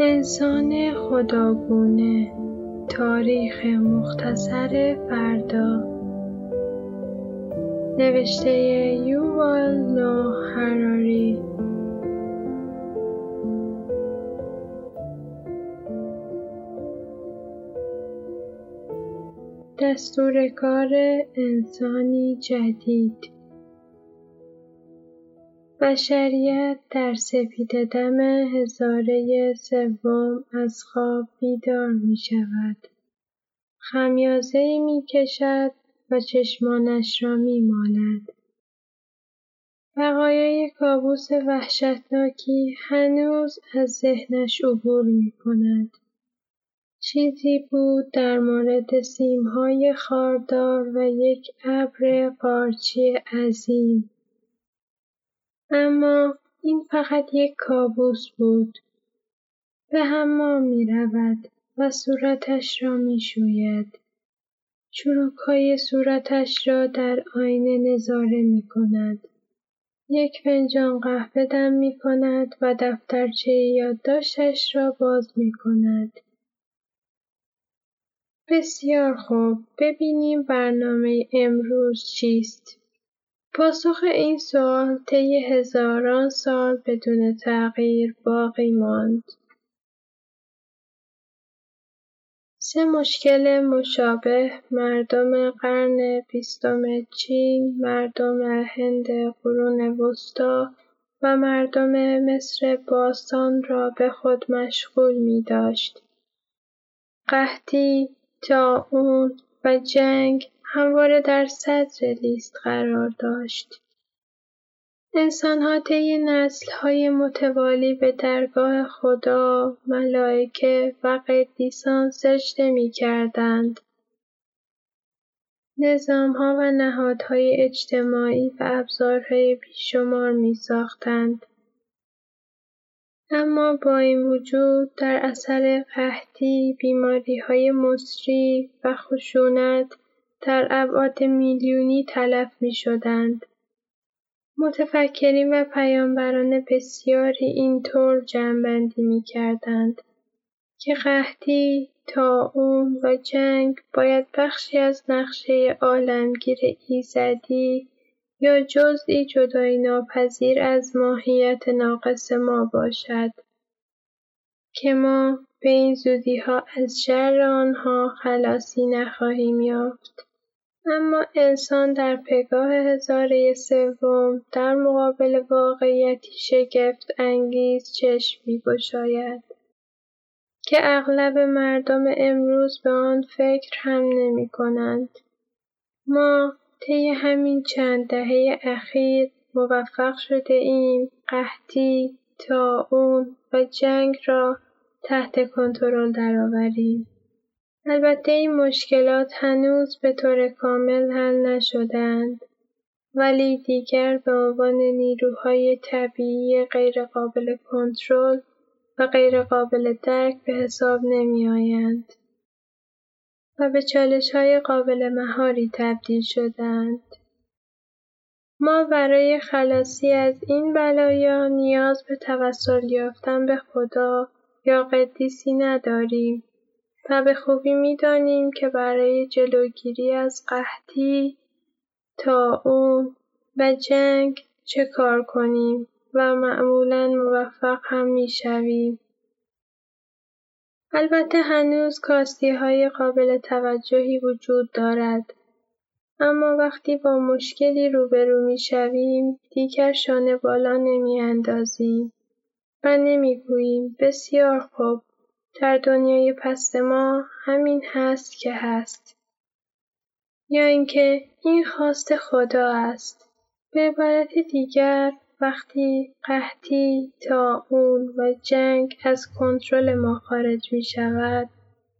انسان خداگونه تاریخ مختصر فردا. نوشته یووال نو هراری دستور کار انسانی جدید. بشریت در دم هزاره سوم از خواب بیدار می شود. خمیازه می کشد و چشمانش را می مالد. بقایای کابوس وحشتناکی هنوز از ذهنش عبور می کند. چیزی بود در مورد سیمهای خاردار و یک ابر قارچی عظیم اما این فقط یک کابوس بود. به حمام می رود و صورتش را می شوید. چروکهای صورتش را در آینه نظاره می کند. یک فنجان قهوه دم می کند و دفترچه یادداشتش را باز می کند. بسیار خوب ببینیم برنامه امروز چیست. پاسخ این سوال طی هزاران سال بدون تغییر باقی ماند. سه مشکل مشابه مردم قرن بیستم چین، مردم هند قرون وسطا و مردم مصر باستان را به خود مشغول می داشت. قحطی، طاعون و جنگ همواره در صدر لیست قرار داشت. انسانها طی نسل‌های متوالی به درگاه خدا، ملائکه و قدیسان سجده می‌کردند. نظام‌ها و نهادهای اجتماعی و ابزارهای بیشمار می‌ساختند. اما با این وجود در اثر قحطی، بیماری‌های مصری و خشونت در ابعاد میلیونی تلف می‌شدند. متفکرین و پیامبران بسیاری اینطور جمع‌بندی می‌کردند که قحطی، طاعون و جنگ باید بخشی از نقشه عالمگیر ایزدی یا جزئی جدایی ناپذیر از ماهیت ناقص ما باشد که ما به این زودی‌ها از شر آنها خلاصی نخواهیم یافت. اما انسان در پگاه هزاره سوم در مقابل واقعیتی انگیز چشم می‌گشاید که اغلب مردم امروز به آن فکر هم نمی‌کنند. ما طی همین چند دهه اخیر موفق شده ایم قحطی، طاعون و جنگ را تحت کنترل درآوریم. البته این مشکلات هنوز به طور کامل حل نشده‌اند ولی دیگر به عنوان نیروهای طبیعی غیرقابل کنترل و غیرقابل درک به حساب نمی‌آیند و به چالش‌های قابل مهاری تبدیل شده‌اند. ما برای خلاصی از این بلایا نیاز به توسل یافتن به خدا یا قدیسی نداریم و به خوبی می‌دانیم که برای جلوگیری از قحطی، طاعون و جنگ چه کار کنیم و معمولا موفق هم می‌شویم. البته هنوز های قابل توجهی وجود دارد. اما وقتی با مشکلی روبرو می‌شویم دیگر شانه بالا نمی‌اندازیم و نمی‌گوییم بسیار خوب در دنیای پست ما همین هست که هست. یا اینکه این خواست خدا است. به عبارت دیگر وقتی قحطی، طاعون و جنگ از کنترل ما خارج می شود،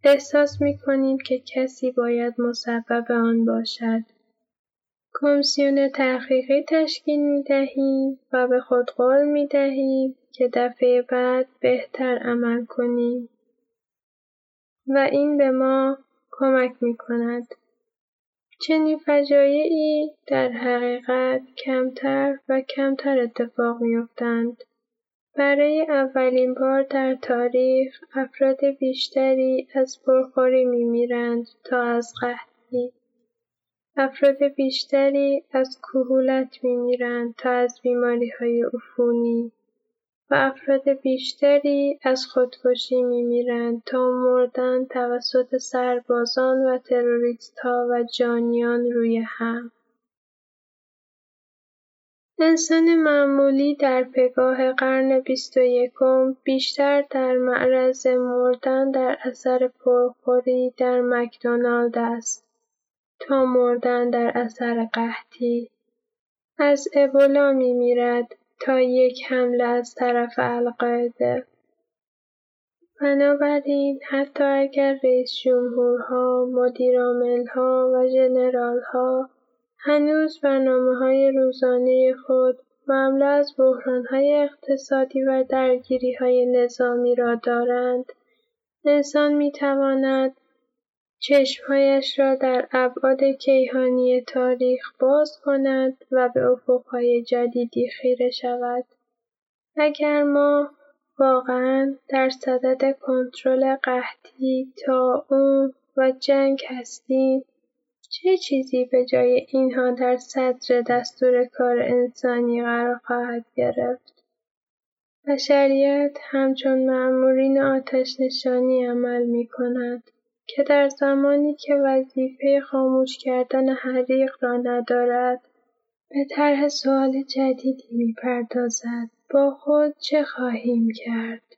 احساس می کنیم که کسی باید مسبب آن باشد. کمیسیون تحقیقی تشکیل می دهیم و به خود قول می دهیم که دفعه بعد بهتر عمل کنیم. و این به ما کمک می کند. چنین فجایعی در حقیقت کمتر و کمتر اتفاق میافتند برای اولین بار در تاریخ افراد بیشتری از پرخوری میمیرند تا از قحطی. افراد بیشتری از کهولت میمیرند تا از بیماریهای عفونی و افراد بیشتری از خودکشی میمیرند تا مردن توسط سربازان و تروریستها و جانیان روی هم. انسان معمولی در پگاه قرن بیست و یکم بیشتر در معرض مردن در اثر پرخوری در مکدونالد است تا مردن در اثر قحطی. از ابولا میمیرد تا یک حمله از طرف القاعده. بنابراین حتی اگر رئیس جمهورها، مدیرعاملها و ژنرالها هنوز های روزانه خود مملو از بحرانهای اقتصادی و درگیریهای نظامی را دارند، انسان می‌تواند چشمهایش را در ابعاد کیهانی تاریخ باز کند و به افقهای جدیدی خیره شود. اگر ما واقعا در صدد کنترل قحطی، طاعون و جنگ هستیم چه چیزی به جای اینها در صدر دستورکار انسانی قرار خواهد گرفت؟ بشریت همچون مأمورین آتشنشانی عمل می‌کند که در زمانی که وظیفه خاموش کردن حریق را ندارد به طرح سؤال جدیدی می‌پردازد. با خود چه خواهیم کرد؟